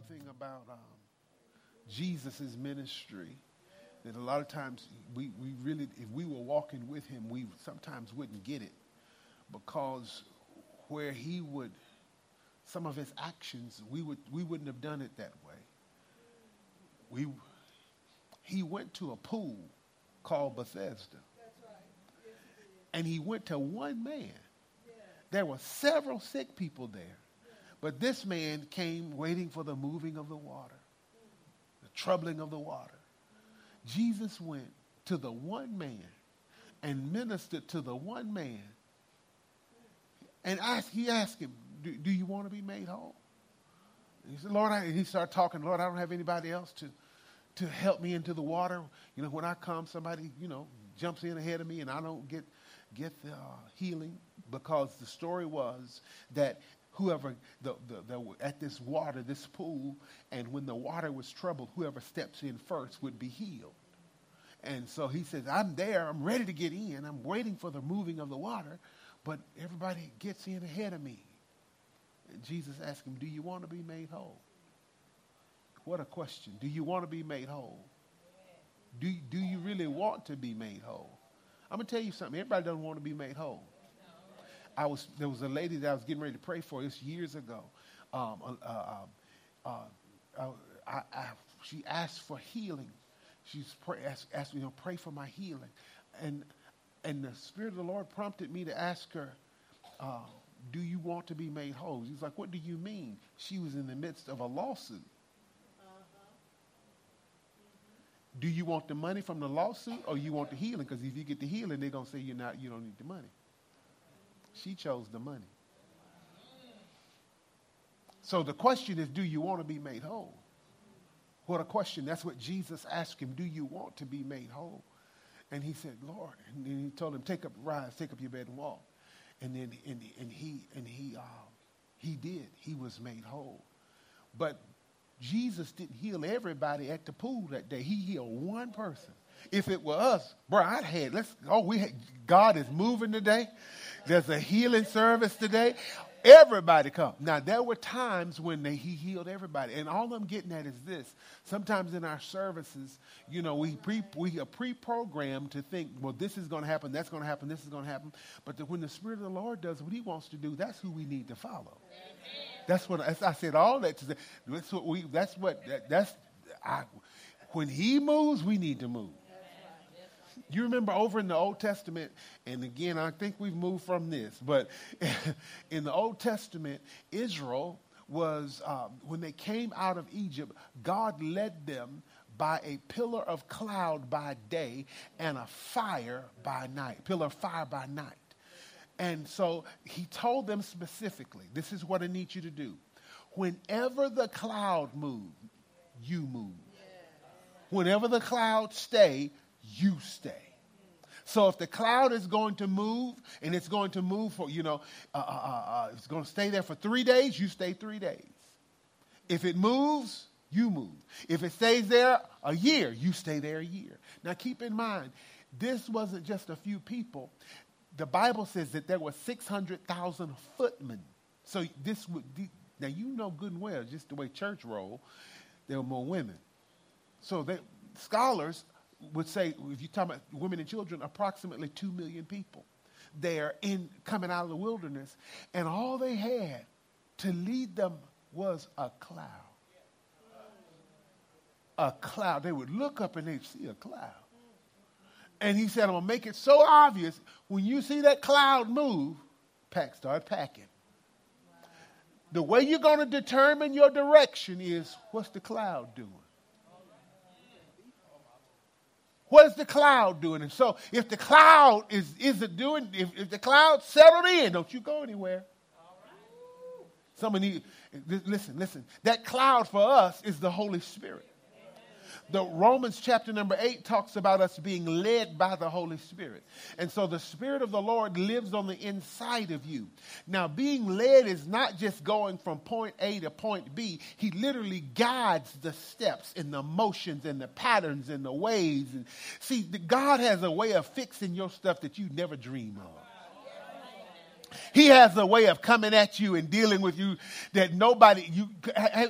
Something about um, Jesus' ministry that a lot of times we, we really, if we were walking with him, we sometimes wouldn't get it because where he would, some of his actions, we, would, we wouldn't have done it that way. We, he went to a pool called Bethesda. And he went to one man. There were several sick people there. But this man came waiting for the moving of the water, the troubling of the water. Jesus went to the one man and ministered to the one man. And asked, he asked him, do, do you want to be made whole? And he said, Lord, I, he started talking, Lord, I don't have anybody else to, to help me into the water. You know, when I come, somebody, you know, jumps in ahead of me and I don't get, get the uh, healing because the story was that whoever the, the, the, at this water, this pool, and when the water was troubled, whoever steps in first would be healed. And so he says, I'm there, I'm ready to get in, I'm waiting for the moving of the water, but everybody gets in ahead of me. And Jesus asked him, Do you want to be made whole? What a question. Do you want to be made whole? Do, do you really want to be made whole? I'm going to tell you something. Everybody doesn't want to be made whole. I was, there was a lady that I was getting ready to pray for. This years ago. Um, uh, uh, uh, uh I, I, she asked for healing. She's pray, asked, asked me to pray for my healing. And, and the Spirit of the Lord prompted me to ask her, uh, do you want to be made whole? She's like, what do you mean? She was in the midst of a lawsuit. Do you want the money from the lawsuit or you want the healing? Because if you get the healing, they're going to say you're not, you don't need the money. She chose the money. So the question is, do you want to be made whole? What a question. That's what Jesus asked him. Do you want to be made whole? And he said, Lord. And then he told him, take up, rise, take up your bed and walk. And then and, and he and he uh, he did. He was made whole. But Jesus didn't heal everybody at the pool that day. He healed one person. If it were us, bro, I'd had, let's, oh, we had, God is moving today. There's a healing service today. Everybody come. Now, there were times when they, he healed everybody. And all I'm getting at is this. Sometimes in our services, you know, we, pre, we are pre-programmed to think, well, this is going to happen, that's going to happen, this is going to happen. But the, when the Spirit of the Lord does what he wants to do, that's who we need to follow. That's what I said. All that to say. That's what we. That's what. That, that's. I, when he moves, we need to move. You remember over in the Old Testament, and again, I think we've moved from this, but in the Old Testament, Israel was, um, when they came out of Egypt, God led them by a pillar of cloud by day and a fire by night, pillar of fire by night. And so he told them specifically, this is what I need you to do. Whenever the cloud moves, you move. Whenever the cloud stay, you stay. So if the cloud is going to move and it's going to move for, you know, uh, uh, uh, uh it's going to stay there for three days, you stay three days. If it moves, you move. If it stays there a year, you stay there a year. Now keep in mind, this wasn't just a few people the Bible says that there were 600,000 footmen. So this would, now you know good and well, just the way church roll, there were more women. So they, scholars would say, if you talk about women and children, approximately 2 million people there in coming out of the wilderness. And all they had to lead them was a cloud. A cloud. They would look up and they'd see a cloud. And he said, I'm going to make it so obvious when you see that cloud move, pack, start packing. The way you're going to determine your direction is what's the cloud doing? What is the cloud doing? And so if the cloud is isn't doing, if, if the cloud settled in, don't you go anywhere. Some of you, listen, listen. That cloud for us is the Holy Spirit. The Romans chapter number eight talks about us being led by the Holy Spirit. And so the Spirit of the Lord lives on the inside of you. Now, being led is not just going from point A to point B. He literally guides the steps and the motions and the patterns and the ways. And see, God has a way of fixing your stuff that you never dream of. He has a way of coming at you and dealing with you that nobody, you,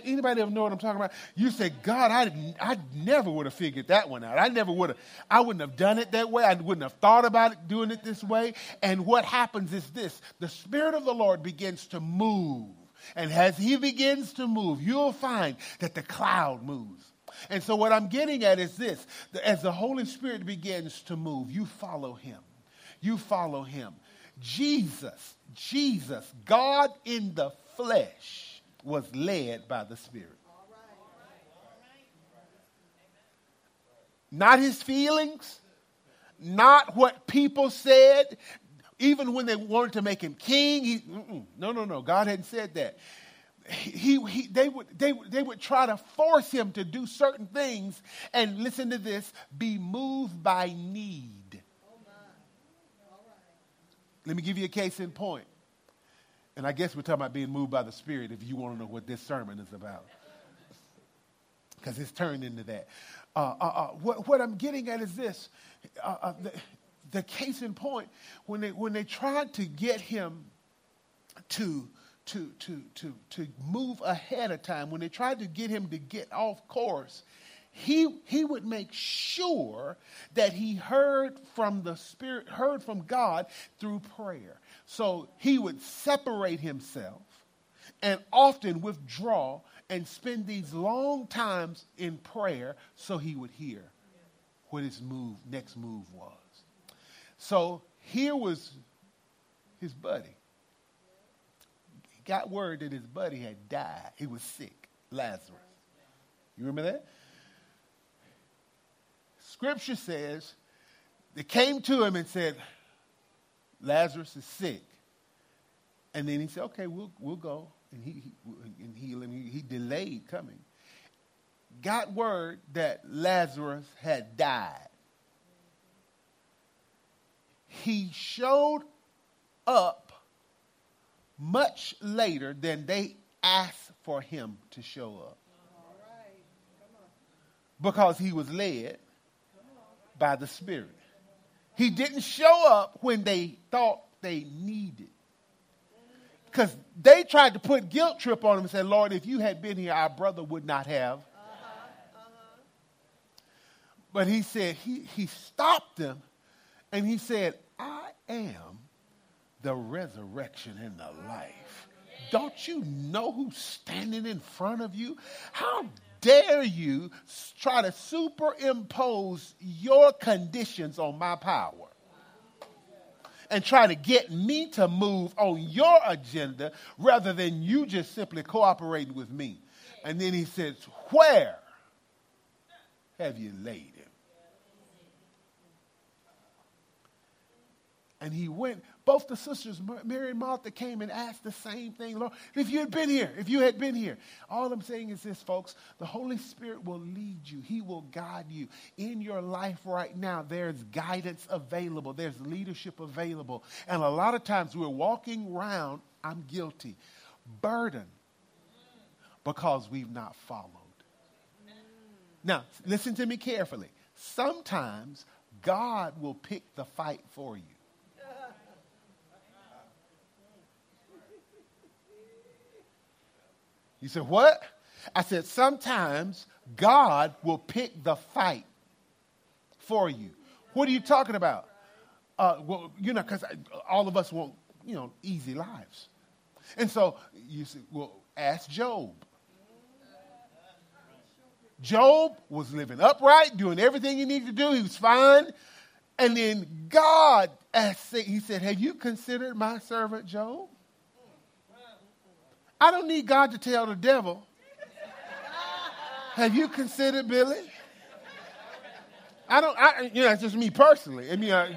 anybody ever know what I'm talking about? You say, God, I, I never would have figured that one out. I never would have, I wouldn't have done it that way. I wouldn't have thought about it doing it this way. And what happens is this the Spirit of the Lord begins to move. And as He begins to move, you'll find that the cloud moves. And so, what I'm getting at is this as the Holy Spirit begins to move, you follow Him. You follow Him. Jesus, Jesus, God in the flesh, was led by the Spirit. Not his feelings, not what people said, even when they wanted to make him king. He, no, no, no. God hadn't said that. He, he, they, would, they, they would try to force him to do certain things and listen to this be moved by need. Let me give you a case in point. And I guess we're talking about being moved by the Spirit if you want to know what this sermon is about. Because it's turned into that. Uh, uh, uh, what, what, I'm getting at is this uh, uh, the, the, case in point, when they, when they tried to get him to, to, to, to, to move ahead of time, when they tried to get him to get off course, he, he would make sure that he heard from the Spirit, heard from God through prayer. So he would separate himself and often withdraw and spend these long times in prayer so he would hear what his move, next move was. So here was his buddy. He got word that his buddy had died. He was sick, Lazarus. You remember that? Scripture says they came to him and said, Lazarus is sick. And then he said, okay, we'll, we'll go. And he, he, and heal him. He, he delayed coming. Got word that Lazarus had died. He showed up much later than they asked for him to show up. Because he was led by the Spirit. He didn't show up when they thought they needed. Because they tried to put guilt trip on him and said, Lord, if you had been here, our brother would not have. But he said, he, he stopped them and he said, I am the resurrection and the life. Don't you know who's standing in front of you? How dare you try to superimpose your conditions on my power? and try to get me to move on your agenda rather than you just simply cooperating with me. And then he says, Where have you laid him? And he went, both the sisters, Mary and Martha, came and asked the same thing. Lord, if you had been here, if you had been here. All I'm saying is this, folks the Holy Spirit will lead you, He will guide you. In your life right now, there's guidance available, there's leadership available. And a lot of times we're walking around, I'm guilty, burdened because we've not followed. Now, listen to me carefully. Sometimes God will pick the fight for you. You said, What? I said, Sometimes God will pick the fight for you. What are you talking about? Uh, well, you know, because all of us want, you know, easy lives. And so you said, Well, ask Job. Job was living upright, doing everything he needed to do. He was fine. And then God asked, he said, Have you considered my servant Job? I don't need God to tell the devil. Have you considered Billy? I don't, I, you know, it's just me personally. I mean, I,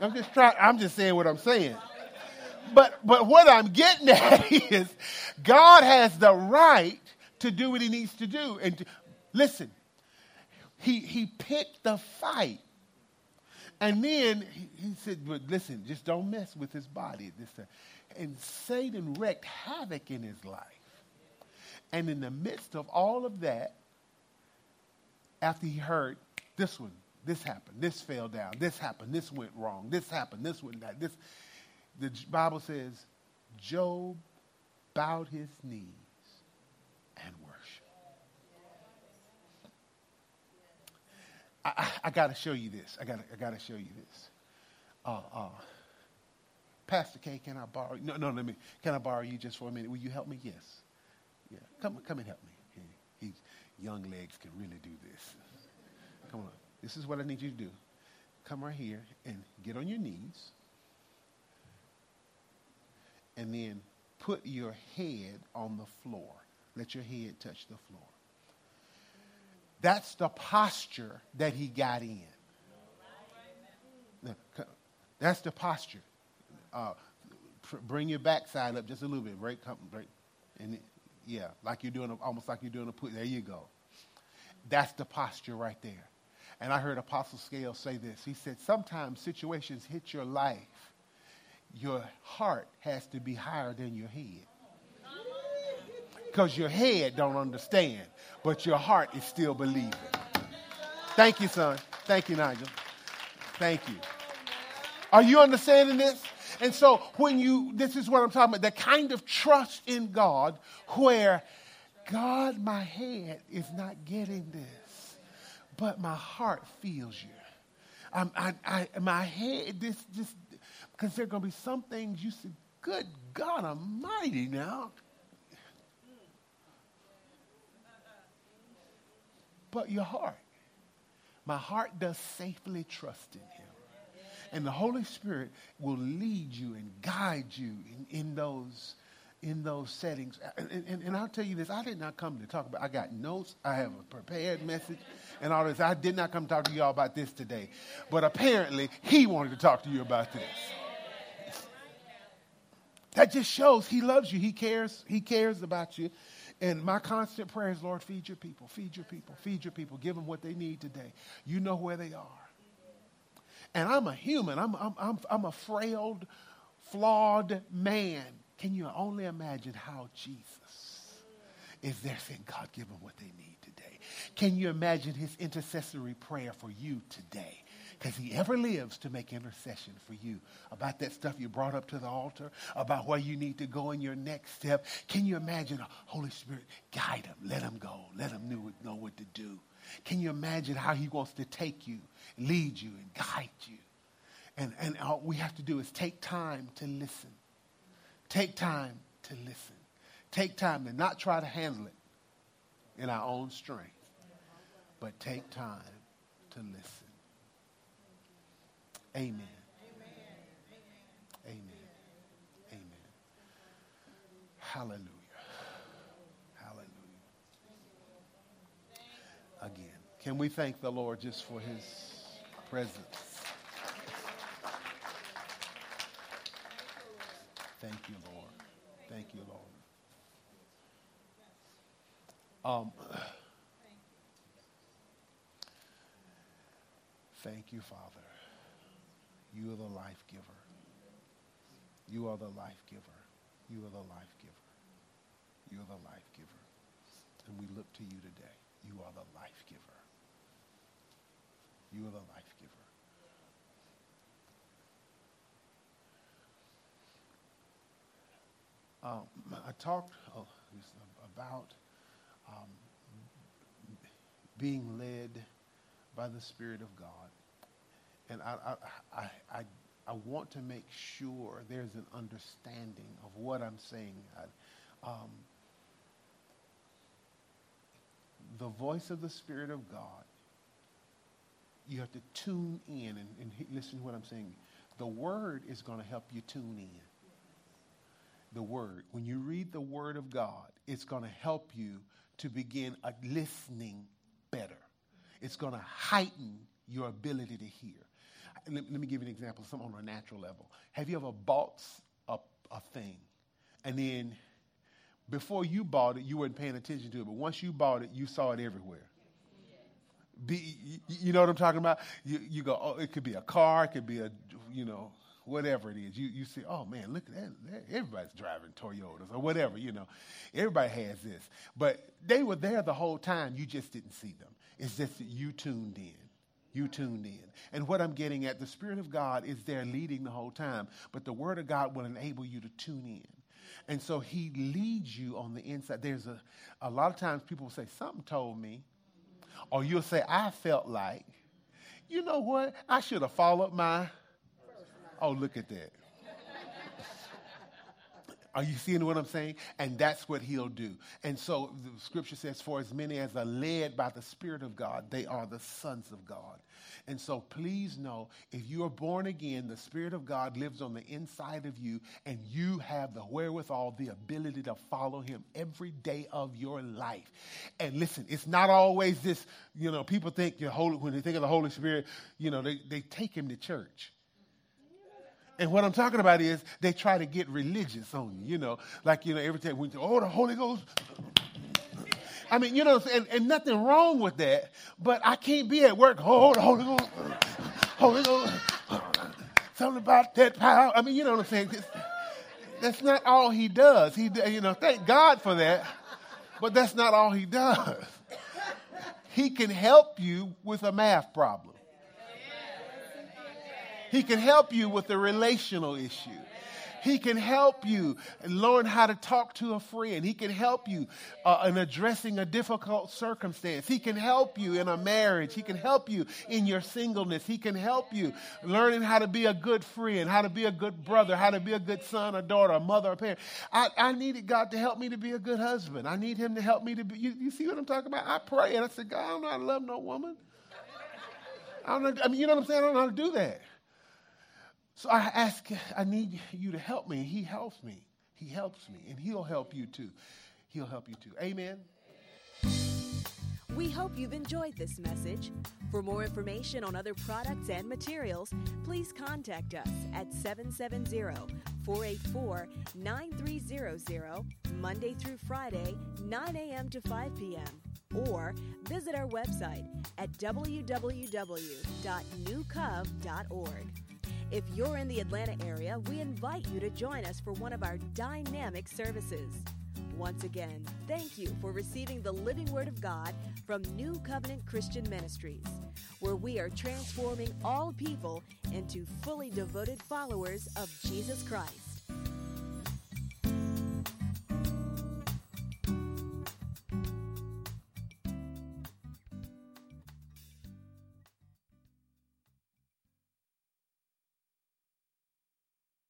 I'm just trying, I'm just saying what I'm saying. But, but what I'm getting at is God has the right to do what he needs to do. And to, listen, he, he picked the fight. And then he, said, but listen, just don't mess with his body. at This, uh, and Satan wreaked havoc in his life. And in the midst of all of that, after he heard this one, this happened, this fell down, this happened, this went wrong, this happened, this went that, this, the Bible says, Job bowed his knees and worshiped. I, I, got to show you this. I got I got to show you this. Uh, uh, Pastor K, can I borrow? No, no, let me. Can I borrow you just for a minute? Will you help me? Yes. Yeah, come, come and help me. He, young legs can really do this. Come on. This is what I need you to do. Come right here and get on your knees and then put your head on the floor. Let your head touch the floor. That's the posture that he got in. That's the posture. Uh, bring your backside up just a little bit. Break, break, and yeah, like you're doing, a, almost like you're doing a put. There you go. That's the posture right there. And I heard Apostle Scale say this. He said, sometimes situations hit your life your heart has to be higher than your head. Because your head don't understand, but your heart is still believing. Thank you, son. Thank you, Nigel. Thank you. Are you understanding this? And so when you, this is what I'm talking about, the kind of trust in God where God, my head is not getting this, but my heart feels you. I'm, I, I, my head, this, this, because there are going to be some things you say, good God Almighty now. But your heart. My heart does safely trust in him. And the Holy Spirit will lead you and guide you in, in those in those settings. Uh, and, and, and, I'll tell you this, I did not come to talk about, I got notes, I have a prepared message and all this. I did not come to talk to y'all about this today. But apparently, he wanted to talk to you about this. That just shows he loves you. He cares. He cares about you. And my constant prayer is, Lord, feed your people, feed your people, feed your people. Give them what they need today. You know where they are. And I'm a human. I'm, I'm, I'm, I'm a frail, flawed man. Can you only imagine how Jesus is there saying, God, give them what they need today? Can you imagine his intercessory prayer for you today? Because he ever lives to make intercession for you about that stuff you brought up to the altar, about where you need to go in your next step. Can you imagine a Holy Spirit guide him, let him go, let him know, know what to do? Can you imagine how he wants to take you, lead you, and guide you? And, and all we have to do is take time to listen. Take time to listen. Take time to not try to handle it in our own strength, but take time to listen. Amen. Amen. Amen. Hallelujah. Hallelujah. Again, can we thank the Lord just for his presence? Thank you, Lord. Thank you, Lord. Um, thank you, Father. You are the life giver. You are the life giver. You are the life giver. You are the life giver. And we look to you today. You are the life giver. You are the life giver. Um, I talked oh, about um, being led by the Spirit of God and I, I, I, I, want to make sure there's an understanding of what I'm saying. Um, the voice of the Spirit of God, you have to tune in and, and listen to what I'm saying. The Word is going to help you tune in. The Word. When you read the Word of God, it's going to help you to begin listening better. It's going to heighten your ability to hear. Let, me give you an example, something on a natural level. Have you ever bought a, a thing and then before you bought it, you weren't paying attention to it, but once you bought it, you saw it everywhere? Be, you know what I'm talking about? You, you go, oh, it could be a car, it could be a, you know, whatever it is. You, you see, oh man, look at that. Everybody's driving Toyotas or whatever, you know. Everybody has this. But they were there the whole time. You just didn't see them. It's just that you tuned in. You tuned in. And what I'm getting at, the Spirit of God is there leading the whole time, but the Word of God will enable you to tune in. And so He leads you on the inside. There's a, a lot of times people will say, something told me or you'll say, I felt like, you know what? I should have followed my. Oh, look at that. Are you seeing what I'm saying? And that's what he'll do. And so the scripture says, For as many as are led by the Spirit of God, they are the sons of God. And so please know if you are born again, the Spirit of God lives on the inside of you, and you have the wherewithal, the ability to follow Him every day of your life. And listen, it's not always this, you know, people think you're holy, when they think of the Holy Spirit, you know, they, they take Him to church. And what I'm talking about is they try to get religious on you, you know, like, you know, every time we say, oh, the Holy Ghost. I mean, you know, and, and nothing wrong with that, but I can't be at work, oh, the Holy Ghost, Holy Ghost, something about that power. I mean, you know what I'm saying? that's not all he does. He, you know, thank God for that, but that's not all he does. He can help you with a math problem. He can help you with a relational issue. He can help you learn how to talk to a friend. He can help you uh, in addressing a difficult circumstance. He can help you in a marriage. He can help you in your singleness. He can help you learning how to be a good friend, how to be a good brother, how to be a good son or daughter, a mother or parent. I, I needed God to help me to be a good husband. I need Him to help me to be. You, you see what I'm talking about? I pray and I said, God, I don't know how to love no woman. I don't know. I mean, you know what I'm saying? I don't know how to do that. So I ask, I need you to help me. He helps me. He helps me, and He'll help you too. He'll help you too. Amen. We hope you've enjoyed this message. For more information on other products and materials, please contact us at 770 484 9300, Monday through Friday, 9 a.m. to 5 p.m. Or visit our website at www.newcov.org. If you're in the Atlanta area, we invite you to join us for one of our dynamic services. Once again, thank you for receiving the living word of God from New Covenant Christian Ministries, where we are transforming all people into fully devoted followers of Jesus Christ.